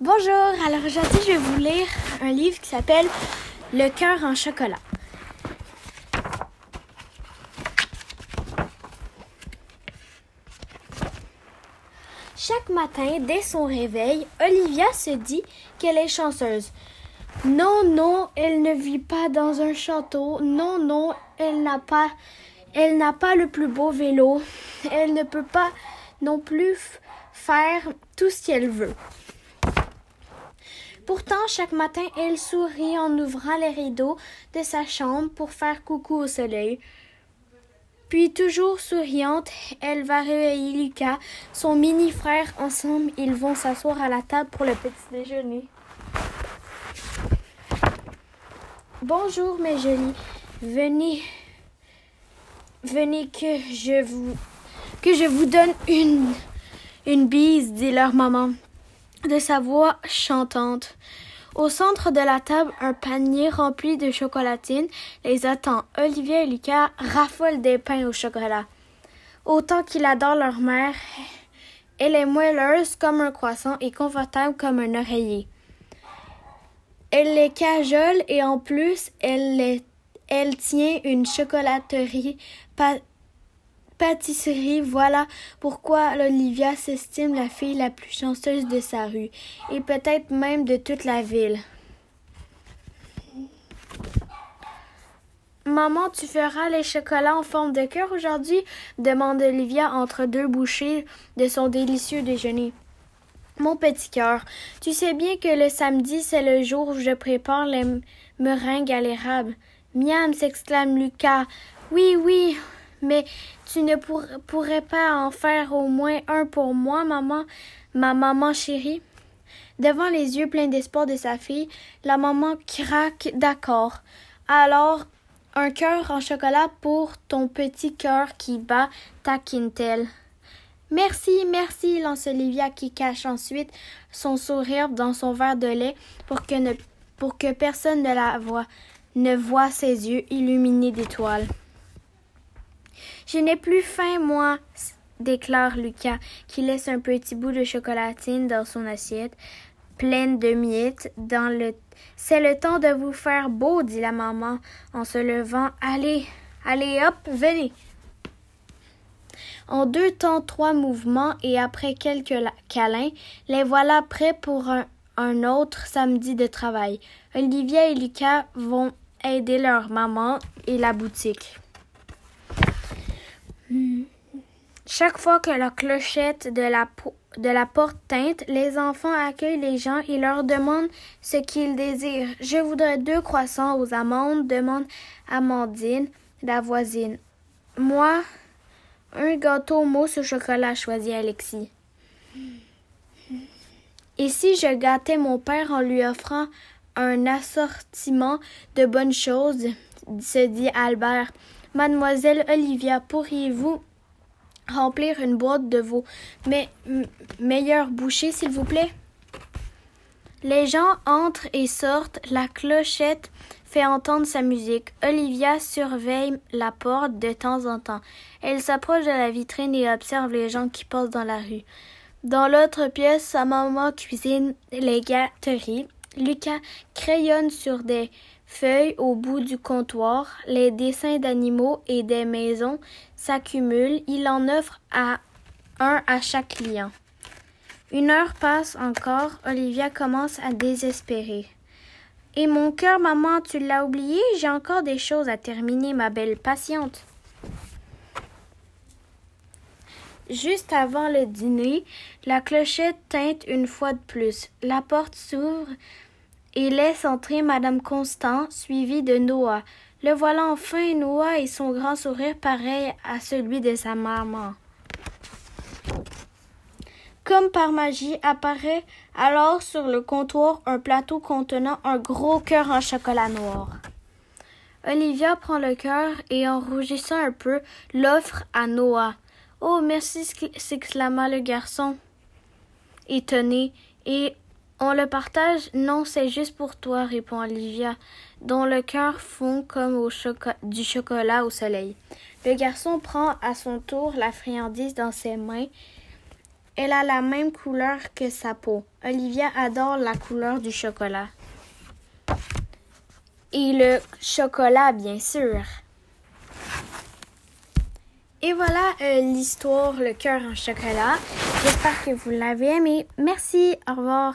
Bonjour, alors aujourd'hui je vais vous lire un livre qui s'appelle Le cœur en chocolat. Chaque matin, dès son réveil, Olivia se dit qu'elle est chanceuse. Non, non, elle ne vit pas dans un château. Non, non, elle n'a pas, elle n'a pas le plus beau vélo. Elle ne peut pas non plus faire tout ce qu'elle veut. Pourtant, chaque matin, elle sourit en ouvrant les rideaux de sa chambre pour faire coucou au soleil. Puis, toujours souriante, elle va réveiller Lucas, son mini-frère. Ensemble, ils vont s'asseoir à la table pour le petit déjeuner. Bonjour, mes jolis. Venez, venez que je vous, que je vous donne une, une bise, dit leur maman de sa voix chantante. Au centre de la table, un panier rempli de chocolatines les attend. Olivier et Lucas raffolent des pains au chocolat. Autant qu'ils adorent leur mère, elle est moelleuse comme un croissant et confortable comme un oreiller. Elle les cajole et en plus, elle, elle tient une chocolaterie pâtisserie. Voilà pourquoi Olivia s'estime la fille la plus chanceuse de sa rue et peut-être même de toute la ville. Maman, tu feras les chocolats en forme de cœur aujourd'hui? demande Olivia entre deux bouchées de son délicieux déjeuner. Mon petit cœur, tu sais bien que le samedi, c'est le jour où je prépare les meringues à l'érable. Miam, s'exclame Lucas. Oui, oui, mais tu ne pourrais pas en faire au moins un pour moi, maman, ma maman chérie? Devant les yeux pleins d'espoir de sa fille, la maman craque d'accord. Alors, un cœur en chocolat pour ton petit cœur qui bat, taquine-t-elle. Merci, merci, lance Olivia qui cache ensuite son sourire dans son verre de lait pour que, pour que personne ne la voie, ne voit ses yeux illuminés d'étoiles. Je n'ai plus faim, moi, déclare Lucas, qui laisse un petit bout de chocolatine dans son assiette, pleine de miettes. C'est le temps de vous faire beau, dit la maman en se levant. Allez, allez, hop, venez. En deux temps, trois mouvements et après quelques câlins, les voilà prêts pour un autre samedi de travail. Olivia et Lucas vont aider leur maman et la boutique. Chaque fois que la clochette de la, de la porte teinte, les enfants accueillent les gens et leur demandent ce qu'ils désirent. Je voudrais deux croissants aux amandes, demande Amandine, la voisine. Moi, un gâteau mousse au chocolat, choisit Alexis. Et si je gâtais mon père en lui offrant un assortiment de bonnes choses, se dit Albert. Mademoiselle Olivia, pourriez-vous remplir une boîte de vos meilleurs bouchées, s'il vous plaît? Les gens entrent et sortent, la clochette fait entendre sa musique. Olivia surveille la porte de temps en temps. Elle s'approche de la vitrine et observe les gens qui passent dans la rue. Dans l'autre pièce, sa maman cuisine les gâteries. Lucas crayonne sur des feuilles au bout du comptoir, les dessins d'animaux et des maisons s'accumulent, il en offre à un à chaque client. Une heure passe encore, Olivia commence à désespérer. Et mon cœur, maman, tu l'as oublié, j'ai encore des choses à terminer, ma belle patiente. Juste avant le dîner, la clochette teinte une fois de plus. La porte s'ouvre et laisse entrer Madame Constant, suivie de Noah. Le voilà enfin, Noah, et son grand sourire pareil à celui de sa maman. Comme par magie, apparaît alors sur le comptoir un plateau contenant un gros cœur en chocolat noir. Olivia prend le cœur et, en rougissant un peu, l'offre à Noah. Oh, merci, s'exclama le garçon, étonné, et on le partage? Non, c'est juste pour toi, répond Olivia, dont le cœur fond comme au du chocolat au soleil. Le garçon prend à son tour la friandise dans ses mains. Elle a la même couleur que sa peau. Olivia adore la couleur du chocolat. Et le chocolat, bien sûr. Et voilà euh, l'histoire Le cœur en chocolat. J'espère que vous l'avez aimé. Merci. Au revoir.